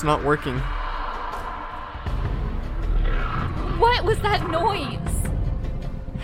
It's not working. What was that noise?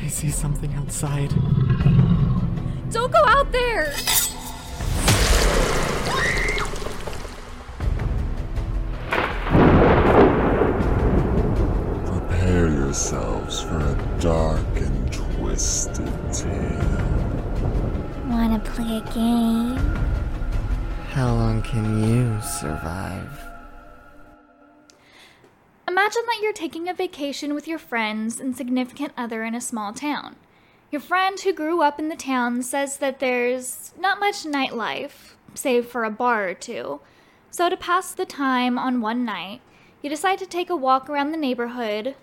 I see something outside. Don't go out there! Prepare yourselves for a dark and twisted tale. Wanna play a game? How long can you survive? Imagine that you're taking a vacation with your friends and significant other in a small town. Your friend who grew up in the town says that there's not much nightlife, save for a bar or two. So, to pass the time on one night, you decide to take a walk around the neighborhood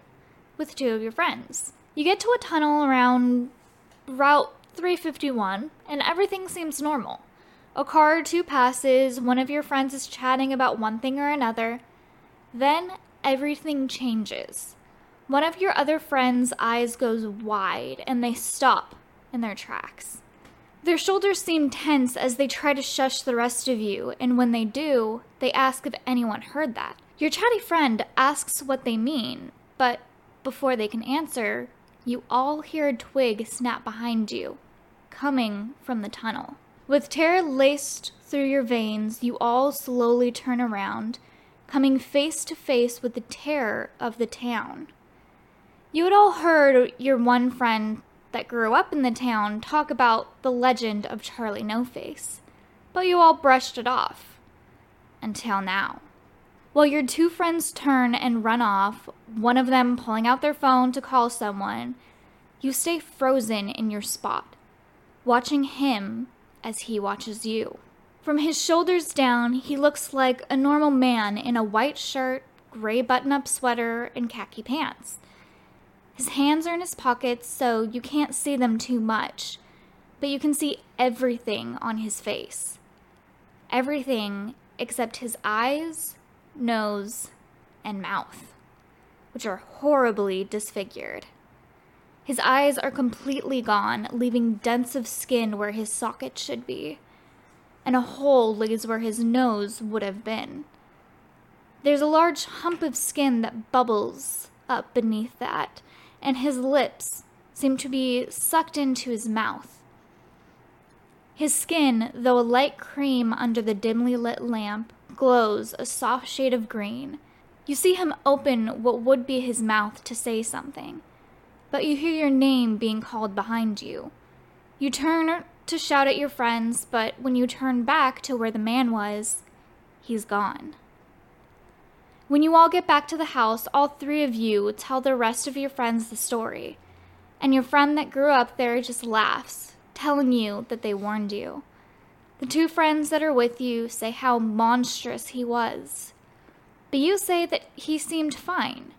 with two of your friends. You get to a tunnel around Route 351, and everything seems normal. A car or two passes, one of your friends is chatting about one thing or another. Then everything changes. One of your other friends' eyes goes wide and they stop in their tracks. Their shoulders seem tense as they try to shush the rest of you, and when they do, they ask if anyone heard that. Your chatty friend asks what they mean, but before they can answer, you all hear a twig snap behind you, coming from the tunnel. With terror laced through your veins, you all slowly turn around, coming face to face with the terror of the town. You had all heard your one friend that grew up in the town talk about the legend of Charlie No Face, but you all brushed it off. Until now. While your two friends turn and run off, one of them pulling out their phone to call someone, you stay frozen in your spot, watching him as he watches you. From his shoulders down, he looks like a normal man in a white shirt, gray button up sweater, and khaki pants. His hands are in his pockets, so you can't see them too much, but you can see everything on his face. Everything except his eyes, nose, and mouth, which are horribly disfigured. His eyes are completely gone, leaving dents of skin where his socket should be, and a hole lays where his nose would have been. There's a large hump of skin that bubbles up beneath that, and his lips seem to be sucked into his mouth. His skin, though a light cream under the dimly lit lamp, glows a soft shade of green. You see him open what would be his mouth to say something, but you hear your name being called behind you. You turn to shout at your friends, but when you turn back to where the man was, he's gone. When you all get back to the house, all three of you tell the rest of your friends the story, and your friend that grew up there just laughs, telling you that they warned you. The two friends that are with you say how monstrous he was, but you say that he seemed fine,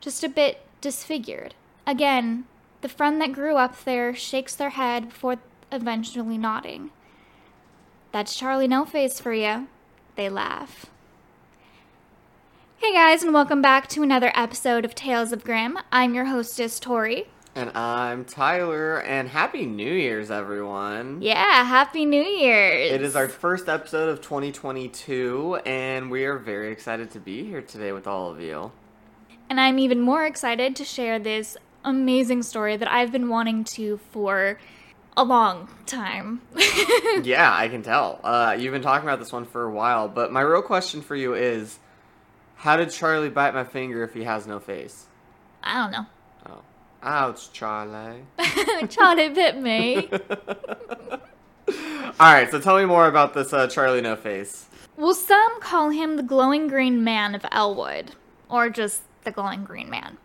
just a bit disfigured. Again, the friend that grew up there shakes their head before eventually nodding. That's Charlie No Face for you. They laugh. Hey guys, and welcome back to another episode of Tales of Grimm. I'm your hostess, Tori. And I'm Tyler, and Happy New Year's, everyone. Yeah, Happy New Year's. It is our first episode of 2022, and we are very excited to be here today with all of you. And I'm even more excited to share this amazing story that I've been wanting to for a long time. yeah, I can tell. Uh, you've been talking about this one for a while, but my real question for you is how did Charlie bite my finger if he has no face? I don't know. Oh. Ouch, Charlie. Charlie bit me. All right, so tell me more about this uh, Charlie No Face. Well, some call him the glowing green man of Ellwood, or just the glowing green man.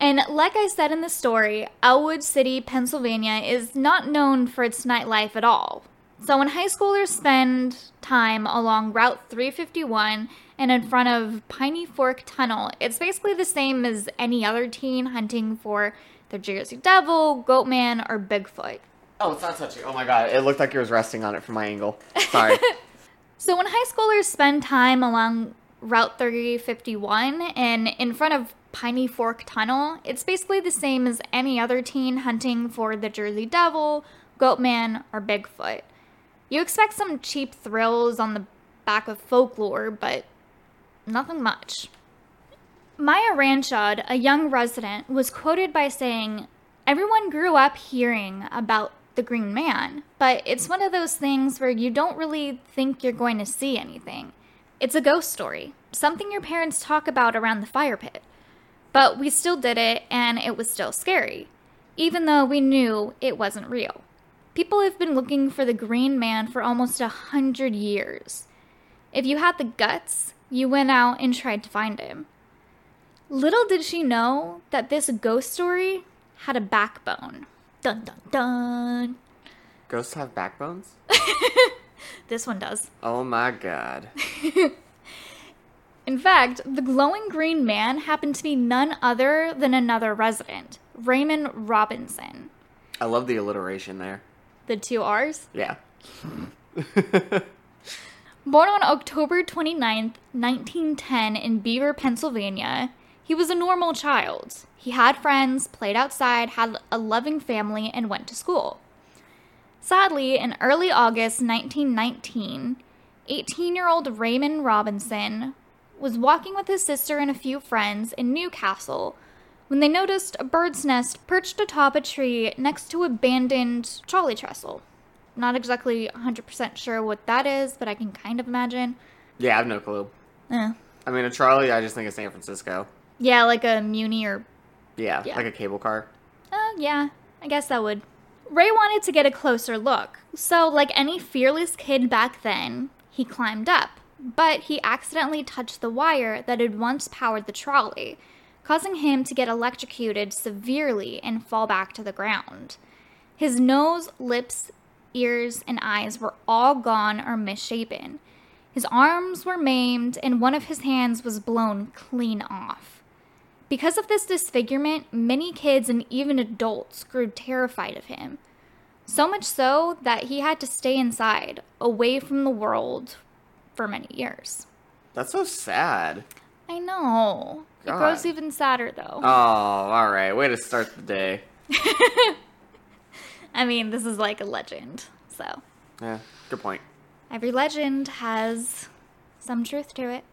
And like I said in the story, Ellwood City, Pennsylvania is not known for its nightlife at all. So when high schoolers spend time along Route 351 and in front of Piney Fork Tunnel, it's basically the same as any other teen hunting for the Jersey Devil, Goatman, or Bigfoot. Oh, it's not touching. Oh my god, it looked like it was resting on it from my angle. Sorry. So when high schoolers spend time along Route 351 and in front of Piney Fork Tunnel, it's basically the same as any other teen hunting for the Jersey Devil, Goatman, or Bigfoot. You expect some cheap thrills on the back of folklore, but nothing much. Maya Ranchod, a young resident, was quoted by saying, Everyone grew up hearing about the Green Man, but it's one of those things where you don't really think you're going to see anything. It's a ghost story, something your parents talk about around the fire pit. But we still did it, and it was still scary, even though we knew it wasn't real. People have been looking for the Green Man for almost a hundred years. If you had the guts, you went out and tried to find him. Little did she know that this ghost story had a backbone. Dun dun dun. Ghosts have backbones? This one does. Oh my god. In fact, the glowing green man happened to be none other than another resident, Raymond Robinson. I love the alliteration there. The two R's? Yeah. Born on October 29th, 1910, in Beaver, Pennsylvania, he was a normal child. He had friends, played outside, had a loving family, and went to school. Sadly, in early August 1919, 18 year old Raymond Robinson was walking with his sister and a few friends in Newcastle when they noticed a bird's nest perched atop a tree next to abandoned trolley trestle. Not exactly 100% sure what that is, but I can kind of imagine. Yeah, I have no clue. Eh. I mean, a trolley, I just think of San Francisco. Yeah, like a Muni or. Yeah, Yeah. like a cable car. Oh, yeah, I guess that would. Ray wanted to get a closer look, so, like any fearless kid back then, he climbed up. But he accidentally touched the wire that had once powered the trolley, causing him to get electrocuted severely and fall back to the ground. His nose, lips, ears, and eyes were all gone or misshapen. His arms were maimed, and one of his hands was blown clean off. Because of this disfigurement, many kids and even adults grew terrified of him. So much so that he had to stay inside, away from the world, for many years. That's so sad. I know. It God. grows even sadder, though. Oh, all right. Way to start the day. I mean, this is like a legend, so Yeah, good point. every legend has some truth to it.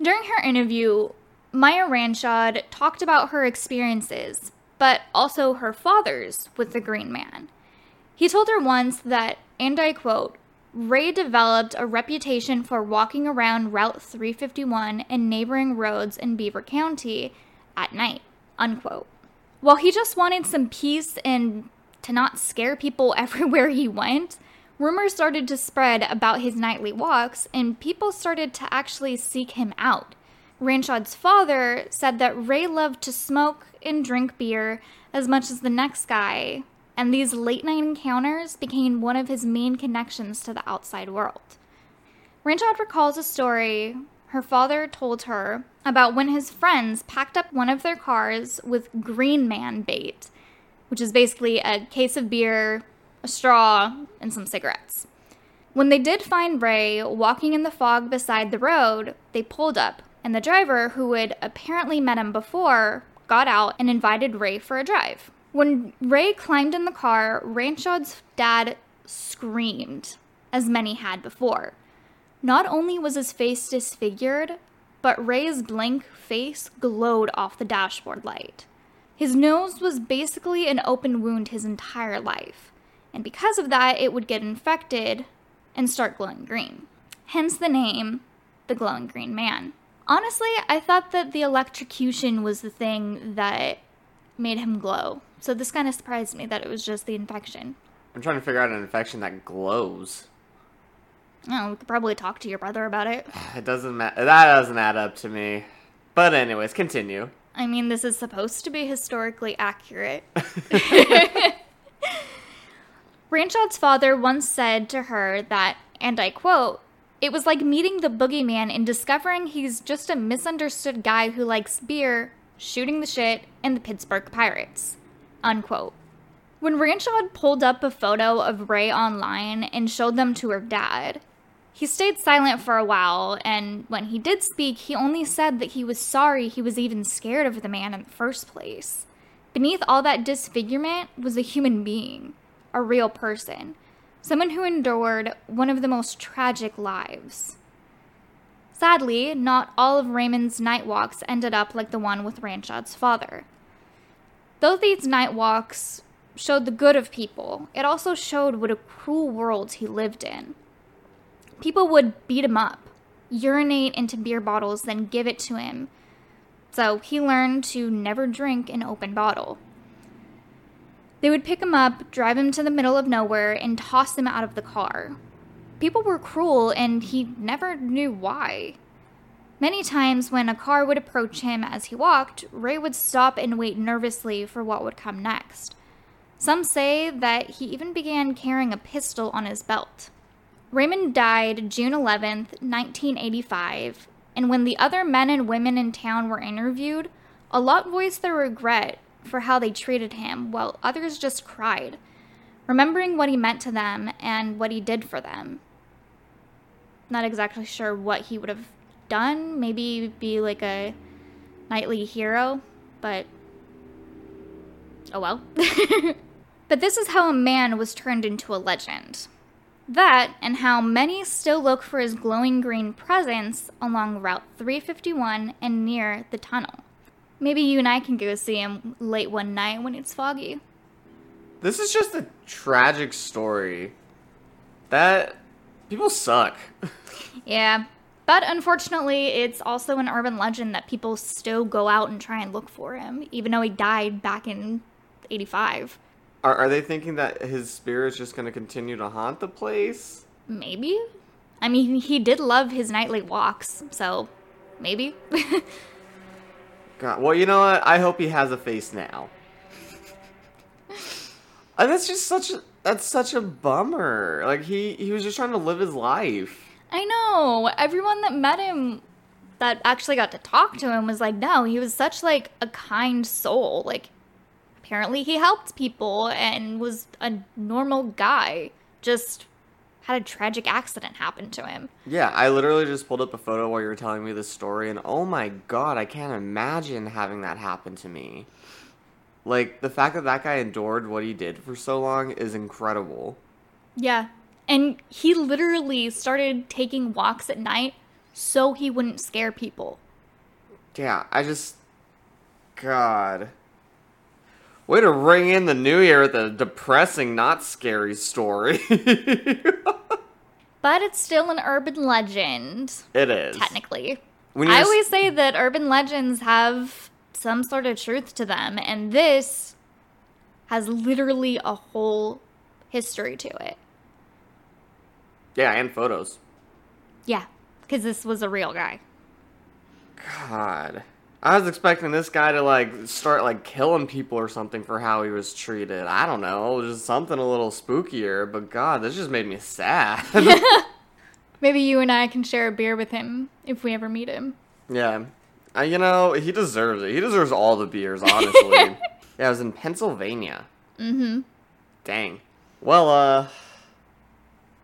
During her interview, Maya Ranchod talked about her experiences, but also her father's with the Green Man. He told her once that, and I quote, Ray developed a reputation for walking around Route 351 and neighboring roads in Beaver County at night, unquote. While he just wanted some peace and to not scare people everywhere he went, rumors started to spread about his nightly walks, and people started to actually seek him out. Ranchod's father said that Ray loved to smoke and drink beer as much as the next guy, and these late night encounters became one of his main connections to the outside world. Ranchod recalls a story her father told her about when his friends packed up one of their cars with Green Man bait, which is basically a case of beer, a straw, and some cigarettes. When they did find Ray walking in the fog beside the road, they pulled up, and the driver, who had apparently met him before, got out and invited Ray for a drive. When Ray climbed in the car, Ranchod's dad screamed, as many had before. Not only was his face disfigured, but Ray's blank face glowed off the dashboard light. His nose was basically an open wound his entire life, and because of that, it would get infected and start glowing green. Hence the name, the glowing green man. Honestly, I thought that the electrocution was the thing that made him glow. So this kind of surprised me that it was just the infection. I'm trying to figure out an infection that glows. Oh, we could probably talk to your brother about it. It doesn't matter. That doesn't add up to me. But anyways, continue. I mean, this is supposed to be historically accurate. Ranchod's father once said to her that, and I quote, it was like meeting the boogeyman and discovering he's just a misunderstood guy who likes beer, shooting the shit, and the Pittsburgh Pirates. Unquote. When Ranchod pulled up a photo of Ray online and showed them to her dad, he stayed silent for a while, and when he did speak, he only said that he was sorry he was even scared of the man in the first place. Beneath all that disfigurement was a human being, a real person, someone who endured one of the most tragic lives. Sadly, not all of Raymond's night walks ended up like the one with Ranchod's father. Though these night walks showed the good of people, it also showed what a cruel world he lived in. People would beat him up, urinate into beer bottles, then give it to him. So he learned to never drink an open bottle. They would pick him up, drive him to the middle of nowhere, and toss him out of the car. People were cruel, and he never knew why. Many times, when a car would approach him as he walked, Ray would stop and wait nervously for what would come next. Some say that he even began carrying a pistol on his belt. Raymond died June 11th, 1985, and when the other men and women in town were interviewed, a lot voiced their regret for how they treated him, while others just cried, remembering what he meant to them and what he did for them. Not exactly sure what he would have done, maybe be like a knightly hero, but oh well. but this is how a man was turned into a legend. That, and how many still look for his glowing green presence along Route 351 and near the tunnel. Maybe you and I can go see him late one night when it's foggy. This is just a tragic story. That people suck. Yeah, but unfortunately, it's also an urban legend that people still go out and try and look for him, even though he died back in 85. Are, are they thinking that his spirit's just going to continue to haunt the place? Maybe? I mean, he did love his nightly walks, so maybe. God, well, you know what? I hope he has a face now. and that's just such a that's such a bummer. Like he he was just trying to live his life. I know. Everyone that met him that actually got to talk to him was like, no, he was such like a kind soul. Like apparently he helped people and was a normal guy. Just had a tragic accident happen to him. Yeah, I literally just pulled up a photo while you were telling me this story, and oh my god, I can't imagine having that happen to me. Like, the fact that that guy endured what he did for so long is incredible. Yeah. And he literally started taking walks at night so he wouldn't scare people. Yeah, I just. God. Way to ring in the new year with a depressing, not scary story. But it's still an urban legend, it is. technically. I always say that urban legends have some sort of truth to them, and this has literally a whole history to it. Yeah, and photos. Yeah, because this was a real guy. God. I was expecting this guy to like start like killing people or something for how he was treated. I don't know, just something a little spookier. But God, this just made me sad. Maybe you and I can share a beer with him if we ever meet him. yeah, uh, you know he deserves it. He deserves all the beers, honestly. yeah, I was in Pennsylvania. Mm-hmm. Dang. Well, uh,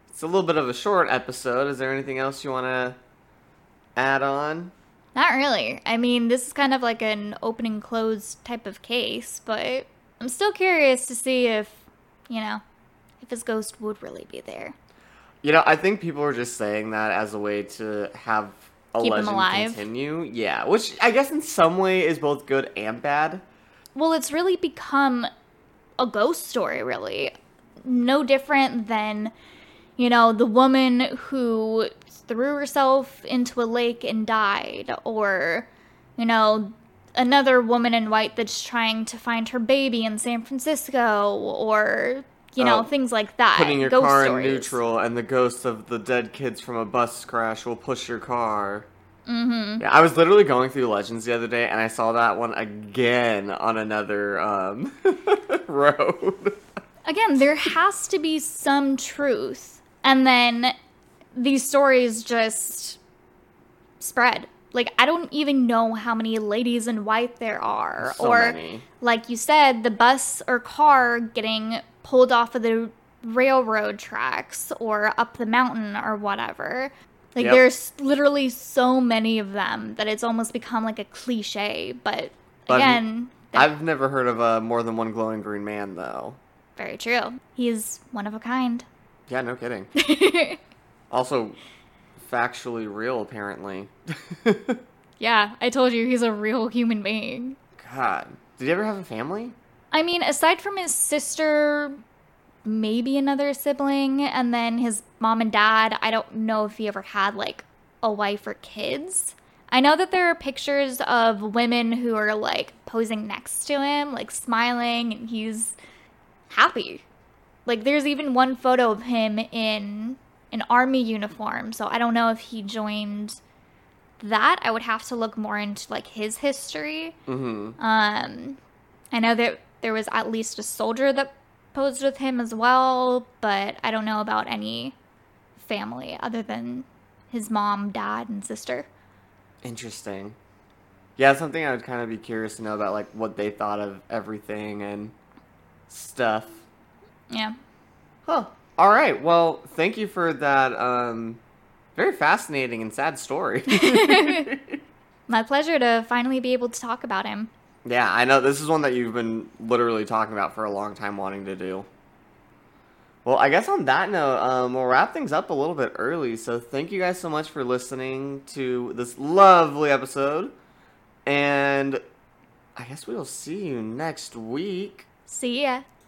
it's a little bit of a short episode. Is there anything else you want to add on? Not really. I mean, this is kind of like an open and close type of case, but I'm still curious to see if, you know, if his ghost would really be there. You know, I think people are just saying that as a way to have a Keep legend alive. continue. Yeah, which I guess in some way is both good and bad. Well, it's really become a ghost story, really. No different than, you know, the woman who threw herself into a lake and died, or, you know, another woman in white that's trying to find her baby in San Francisco, or, you know, Oh, things like that. Putting your Ghost car stories. in neutral and the ghosts of the dead kids from a bus crash will push your car. Mm-hmm. Yeah, I was literally going through Legends the other day and I saw that one again on another um, road. again, there has to be some truth. And then these stories just spread. Like, I don't even know how many ladies in white there are. So or, many. like you said, the bus or car getting pulled off of the railroad tracks or up the mountain or whatever. Like, Yep. there's literally so many of them that it's almost become like a cliche. But But again, they're I've never heard of uh, more than one glowing green man, though. very true. He's one of a kind. Yeah, no kidding. also, factually real, apparently. Yeah, I told you he's a real human being. God. Did he ever have a family? I mean, aside from his sister, maybe another sibling, and then his mom and dad, I don't know if he ever had like a wife or kids. I know that there are pictures of women who are like posing next to him, like smiling, and he's happy. Like, there's even one photo of him in an army uniform, so I don't know if he joined that. I would have to look more into like his history. Mm-hmm. Um, I know that there was at least a soldier that posed with him as well, but I don't know about any family other than his mom, dad, and sister. Interesting. Yeah, something I would kind of be curious to know about, like what they thought of everything and stuff. Yeah. Huh. All right. Well, thank you for that um, very fascinating and sad story. My pleasure to finally be able to talk about him. Yeah, I know this is one that you've been literally talking about for a long time wanting to do. Well, I guess on that note, um, we'll wrap things up a little bit early. So thank you guys so much for listening to this lovely episode. And I guess we'll see you next week. See ya.